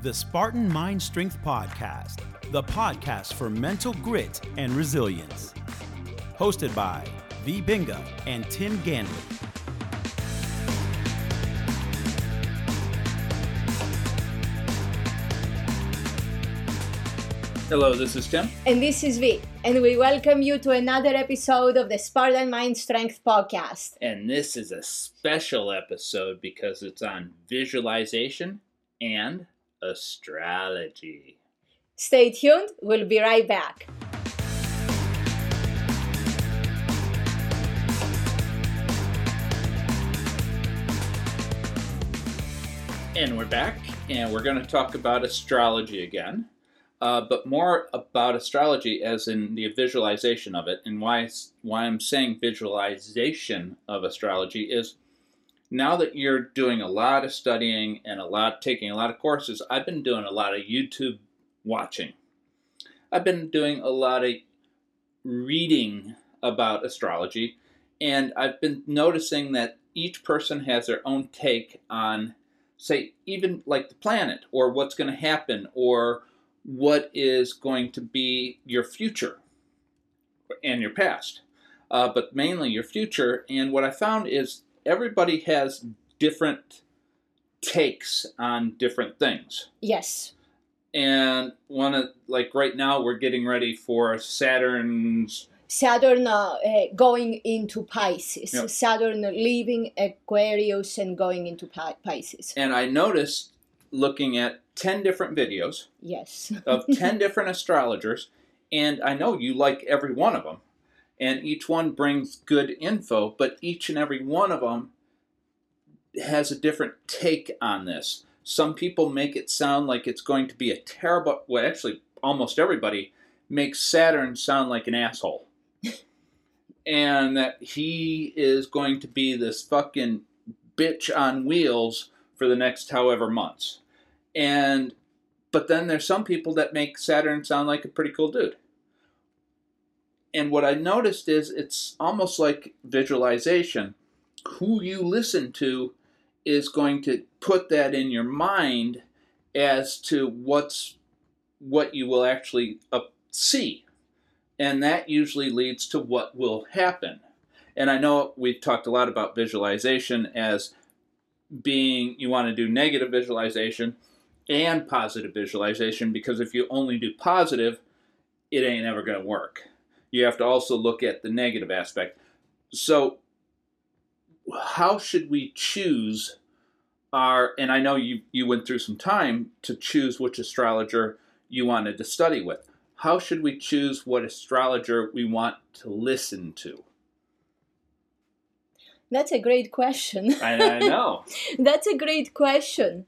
the Spartan Mind Strength Podcast, the podcast for mental grit and resilience. Hosted by V. Binga and Tim Ganley. Hello, this is Tim. And this is V, and we welcome you to another episode of the Spartan Mind Strength Podcast. And this is a special episode because it's on visualization and astrology. Stay tuned, we'll be right back. And we're back, and we're going to talk about astrology again, uh, but more about astrology as in the visualization of it. And why, why I'm saying visualization of astrology is now that you're doing a lot of studying and a lot taking a lot of courses, I've been doing a lot of YouTube watching. I've been doing a lot of reading about astrology, and I've been noticing that each person has their own take on, say, even like the planet or what's going to happen or what is going to be your future and your past, uh, but mainly your future. And what I found is everybody has different takes on different things. Yes. And one of like right now we're getting ready for Saturn's Saturn uh, uh, going into Pisces. Yep. Saturn leaving Aquarius and going into Pi- Pisces. and I noticed looking at 10 different videos Yes. of 10 different astrologers and I know you like every one of them and each one brings good info but each and every one of them has a different take on this. Some people make it sound like it's going to be a terrible well actually almost everybody makes saturn sound like an asshole. And that he is going to be this fucking bitch on wheels for the next however months. And but then there's some people that make saturn sound like a pretty cool dude and what I noticed is it's almost like visualization. Who you listen to is going to put that in your mind as to what's what you will actually uh, see, and that usually leads to what will happen. And I know we've talked a lot about visualization as being you want to do negative visualization and positive visualization because if you only do positive, it ain't ever going to work you have to also look at the negative aspect. So, how should we choose our? And I know you you went through some time to choose which astrologer you wanted to study with. How should we choose what astrologer we want to listen to? That's a great question. I, I know. That's a great question.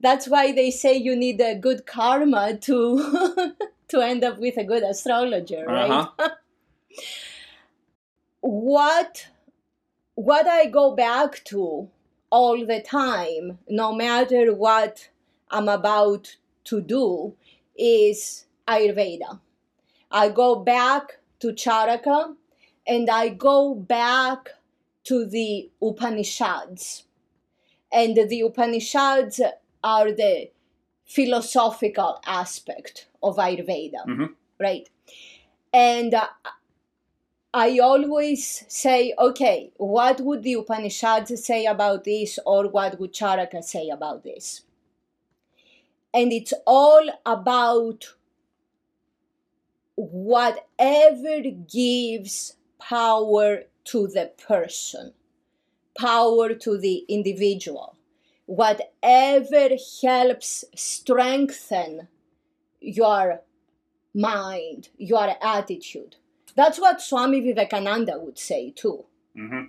That's why they say you need a good karma to to end up with a good astrologer, right? Uh-huh. what what I go back to all the time, no matter what I'm about to do, is Ayurveda. I go back to Charaka and I go back to the Upanishads. And the Upanishads are the philosophical aspect of Ayurveda, Mhm. right? And uh, I always say, okay, what would the Upanishads say about this, or what would Charaka say about this? And it's all about whatever gives power to the person, power to the individual, whatever helps strengthen your mind, your attitude. That's what Swami Vivekananda would say too. hmm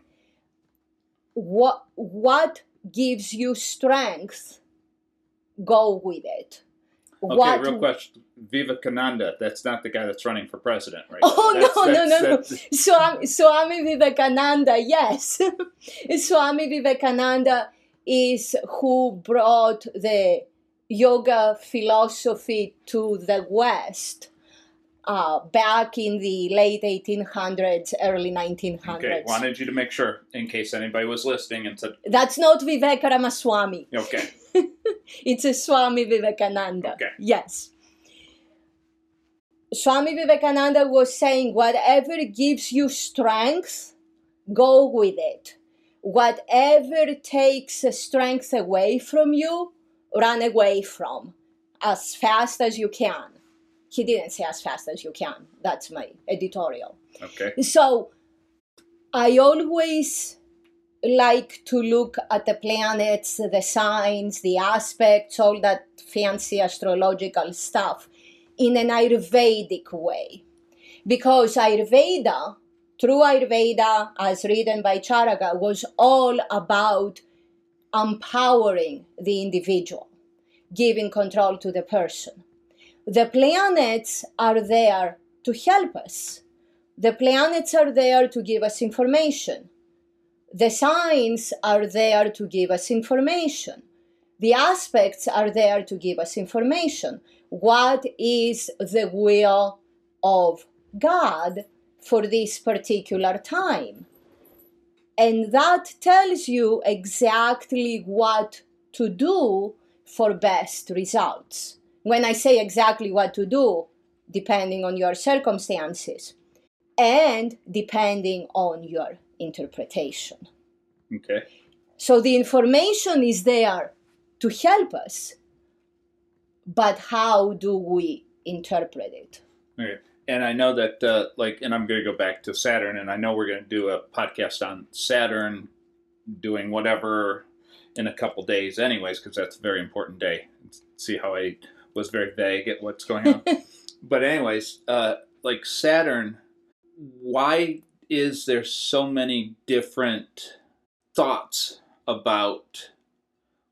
What what gives you strength? Go with it. Okay, what real question. Vivekananda, that's not the guy that's running for president right Oh. That's- no, no, that's- no, no. that's- Swami, Swami Vivekananda, yes. Swami Vivekananda is who brought the yoga philosophy to the West uh, back in the late 1800s, early 1900s. Okay, wanted you to make sure in case anybody was listening and said, That's not Vivek Ramaswamy. okay. it's a Swami Vivekananda. Okay. Yes. Swami Vivekananda was saying, whatever gives you strength, go with it. Whatever takes strength away from you, run away from as fast as you can. He didn't say as fast as you can. That's my editorial. Okay. So I always like to look at the planets, the signs, the aspects, all that fancy astrological stuff in an Ayurvedic way. Because Ayurveda, through Ayurveda, as written by Charaka, was all about empowering the individual, giving control to the person. The planets are there to help us. The planets are there to give us information. The signs are there to give us information. The aspects are there to give us information. What is the will of God for this particular time? And that tells you exactly what to do for best results. When I say exactly what to do, depending on your circumstances and depending on your interpretation. Okay. So the information is there to help us, but how do we interpret it? Okay. And I know that, uh, like, and I'm going to go back to Saturn, and I know we're going to do a podcast on Saturn doing whatever in a couple days, anyways, because that's a very important day. See how I was very vague at what's going on. but, anyways, uh, like Saturn, why is there so many different thoughts about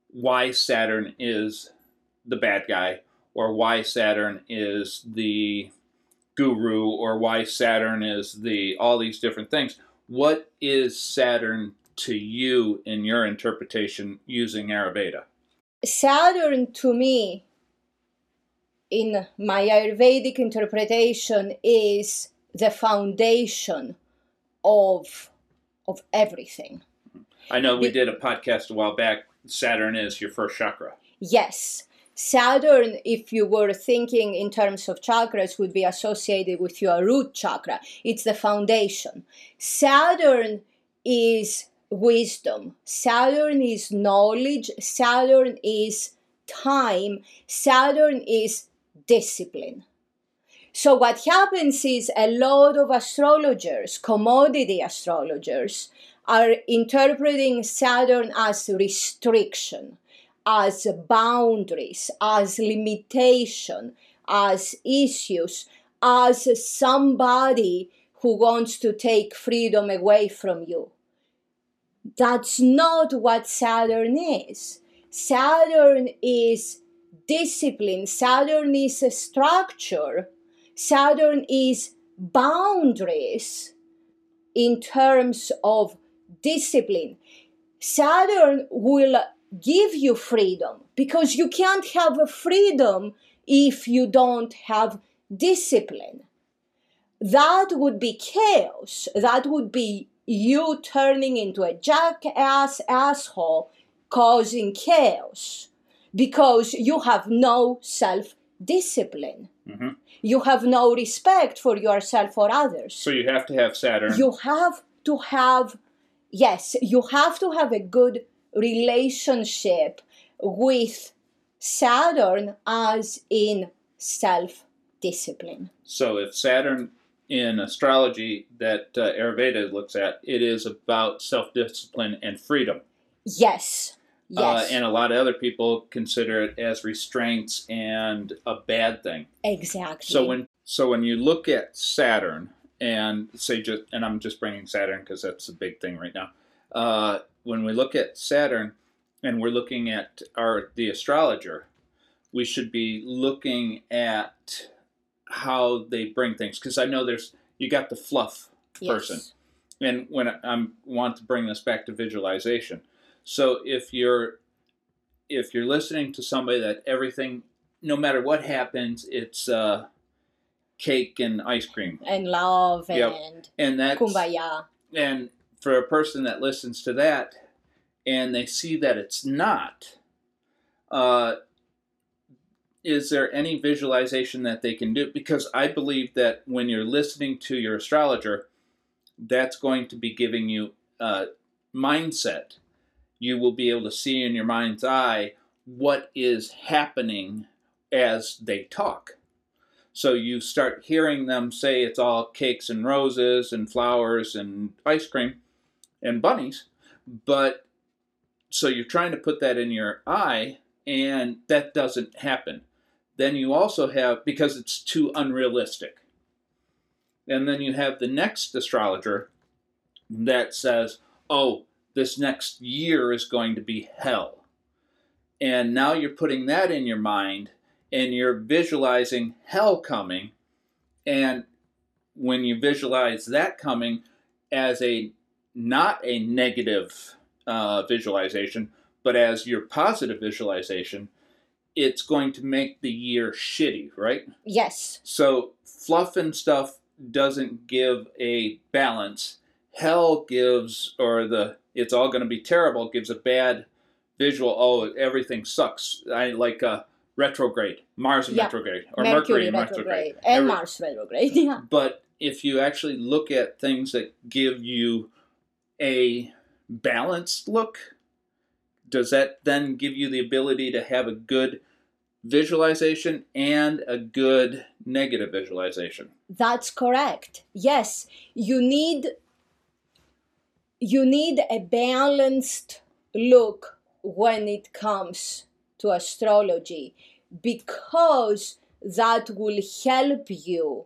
why Saturn is the bad guy or why Saturn is the guru or why Saturn is the all these different things. What is Saturn to you in your interpretation using Ayurveda? Saturn to me, in my Ayurvedic interpretation, is the foundation of of everything. I know we did a podcast a while back. Saturn is your first chakra. Yes, Saturn, if you were thinking in terms of chakras, would be associated with your root chakra. It's the foundation. Saturn is wisdom. Saturn is knowledge. Saturn is time. Saturn is discipline. So, what happens is a lot of astrologers, commodity astrologers, are interpreting Saturn as restriction, as boundaries, as limitation, as issues, as somebody who wants to take freedom away from you. That's not what Saturn is. Saturn is discipline, Saturn is a structure, Saturn is boundaries in terms of discipline. Saturn will give you freedom because you can't have a freedom if you don't have discipline. That would be chaos. That would be you turning into a jackass asshole causing chaos because you have no self discipline. hmm You have no respect for yourself or others So you have to have Saturn. you have to have yes you have to have a good relationship with saturn as in self discipline So if Saturn in astrology that uh, Ayurveda looks at, it is about self-discipline and freedom. yes yes Uh, and a lot of other people consider it as restraints and a bad thing. exactly So when so when you look at Saturn and say just and I'm just bringing Saturn because that's a big thing right now. Uh, when we look at Saturn and we're looking at our the astrologer, we should be looking at how they bring things. Because I know there's you got the fluff yes. person. And when I I'm, want to bring this back to visualization. So if you're if you're listening to somebody that everything no matter what happens it's uh, cake and ice cream. And love Yep. and and that's kumbaya. And for a person that listens to that and they see that it's not Uh, is there any visualization that they can do? Because I believe that when you're listening to your astrologer, that's going to be giving you mindset. You will be able to see in your mind's eye what is happening as they talk. So you start hearing them say it's all cakes and roses and flowers and ice cream and bunnies, but so you're trying to put that in your eye and that doesn't happen. Then you also have, because it's too unrealistic. And then you have the next astrologer that says, oh, this next year is going to be hell. And now you're putting that in your mind and you're visualizing hell coming. And when you visualize that coming as a not a negative uh, visualization, but as your positive visualization, it's going to make the year shitty, right? Yes. So fluff and stuff doesn't give a balance. Hell gives, or the it's all going to be terrible gives a bad visual. Oh, everything sucks. I like uh, retrograde, Mars Yeah. retrograde, or Mercury, Mercury, retrograde, retrograde. and Every- Mars retrograde. Yeah. But if you actually look at things that give you a balanced look, does that then give you the ability to have a good visualization and a good negative visualization? That's correct. Yes, you need you need a balanced look when it comes to astrology because that will help you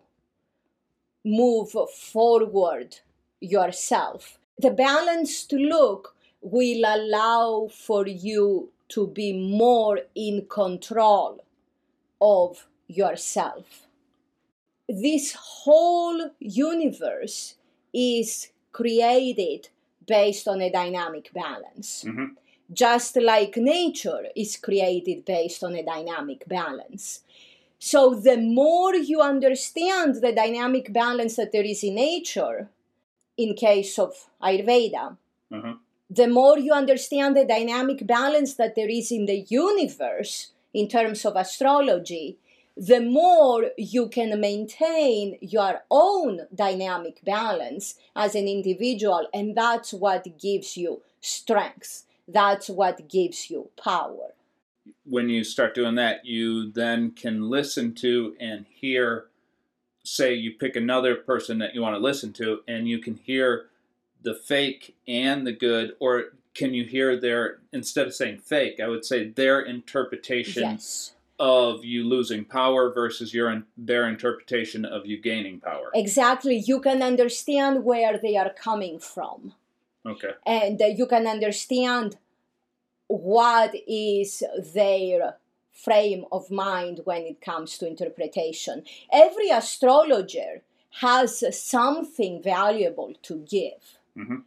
move forward yourself. The balanced look will allow for you to be more in control of yourself. This whole universe is created based on a dynamic balance. Mhm. Just like nature is created based on a dynamic balance. So, the more you understand the dynamic balance that there is in nature, in case of Ayurveda, Mhm. the more you understand the dynamic balance that there is in the universe in terms of astrology, the more you can maintain your own dynamic balance as an individual, and that's what gives you strength. That's what gives you power. When you start doing that, you then can listen to and hear. Say you pick another person that you want to listen to, and you can hear the fake and the good, or can you hear their instead of saying fake, I would say their interpretation Yes, of you losing power versus your their interpretation of you gaining power. exactly. You can understand where they are coming from. Okay. and uh, you can understand what is their frame of mind when it comes to interpretation. Every astrologer has something valuable to give, Mhm.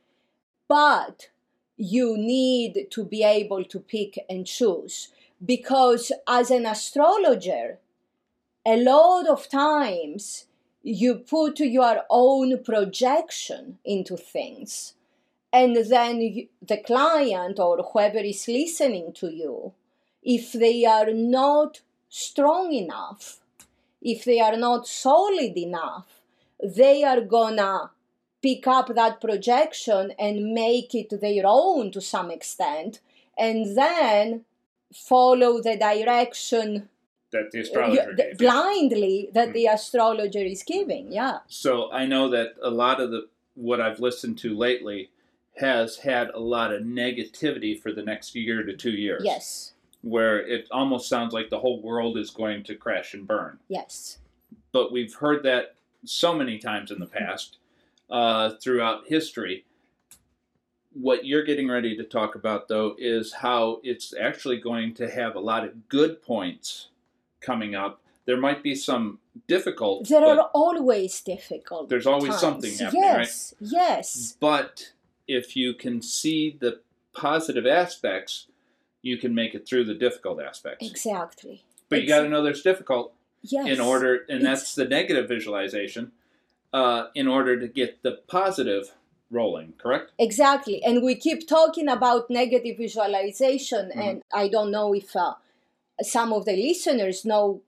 but you need to be able to pick and choose because as an astrologer, a lot of times you put your own projection into things and then the client or whoever is listening to you if they are not strong enough if they are not solid enough they are gonna pick up that projection and make it their own to some extent and then follow the direction That the astrologer gave blindly that hmm. the astrologer is giving yeah. So I know that a lot of the what I've listened to lately has had a lot of negativity for the next year to two years. yes Where it almost sounds like the whole world is going to crash and burn. yes But we've heard that so many times in the past uh, throughout history. What you're getting ready to talk about, though, is how it's actually going to have a lot of good points coming up. There might be some difficult, There are always difficult. There's always times. something happening, right? yes, Yes, But if you can see the positive aspects, you can make it through the difficult aspects. exactly. But you got to know there's difficult Yes. in order, and It's- that's the negative visualization. Uh, in order to get the positive rolling, correct? Exactly. And we keep talking about negative visualization, Mm-hmm. and I don't know if uh, some of the listeners know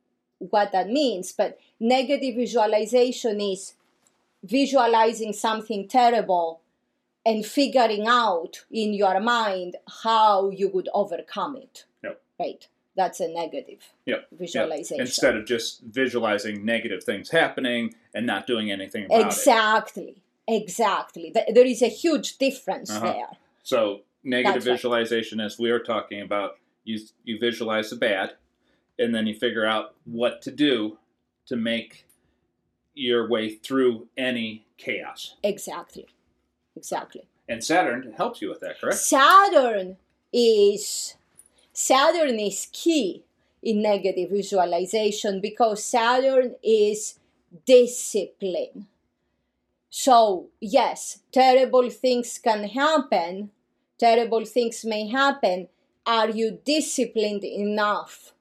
what that means, but negative visualization is visualizing something terrible and figuring out in your mind how you would overcome it. Yep. Right? That's a negative Yep. Yep. visualization. Instead of just visualizing negative things happening and not doing anything about it. Exactly. Exactly. There is a huge difference Uh-huh. there. So negative That's right. visualization, as we are talking about, you you visualize the bad, and then you figure out what to do to make your way through any chaos. Exactly. Exactly. And Saturn helps you with that, correct? Saturn is Saturn is key in negative visualization because Saturn is discipline. So, yes, terrible things can happen, terrible things may happen. Are you disciplined enough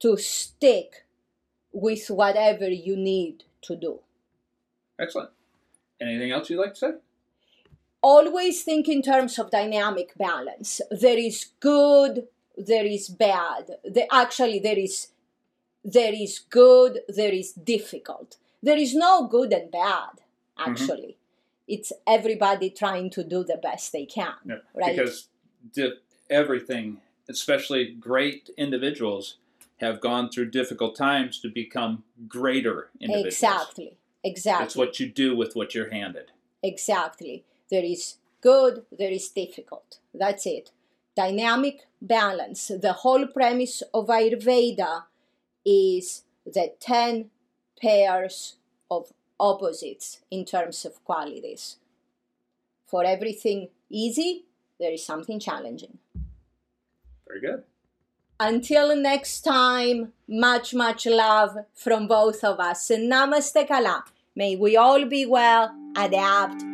to stick with whatever you need to do? Excellent. Anything else you'd like to say? Always think in terms of dynamic balance. There is good, there is bad. The, actually, there is there is good, there is difficult. There is no good and bad. Mm-hmm. Actually, it's everybody trying to do the best they can. Yeah, Right. Because di- everything, especially great individuals, have gone through difficult times to become greater individuals. Exactly. Exactly. That's what you do with what you're handed. Exactly. There is good, there is difficult. That's it. Dynamic balance. The whole premise of Ayurveda is the 10 pairs of opposites in terms of qualities. For everything easy, there is something challenging. Very good. Until next time, much, much love from both of us. Namaste Kala. May we all be well, adapt,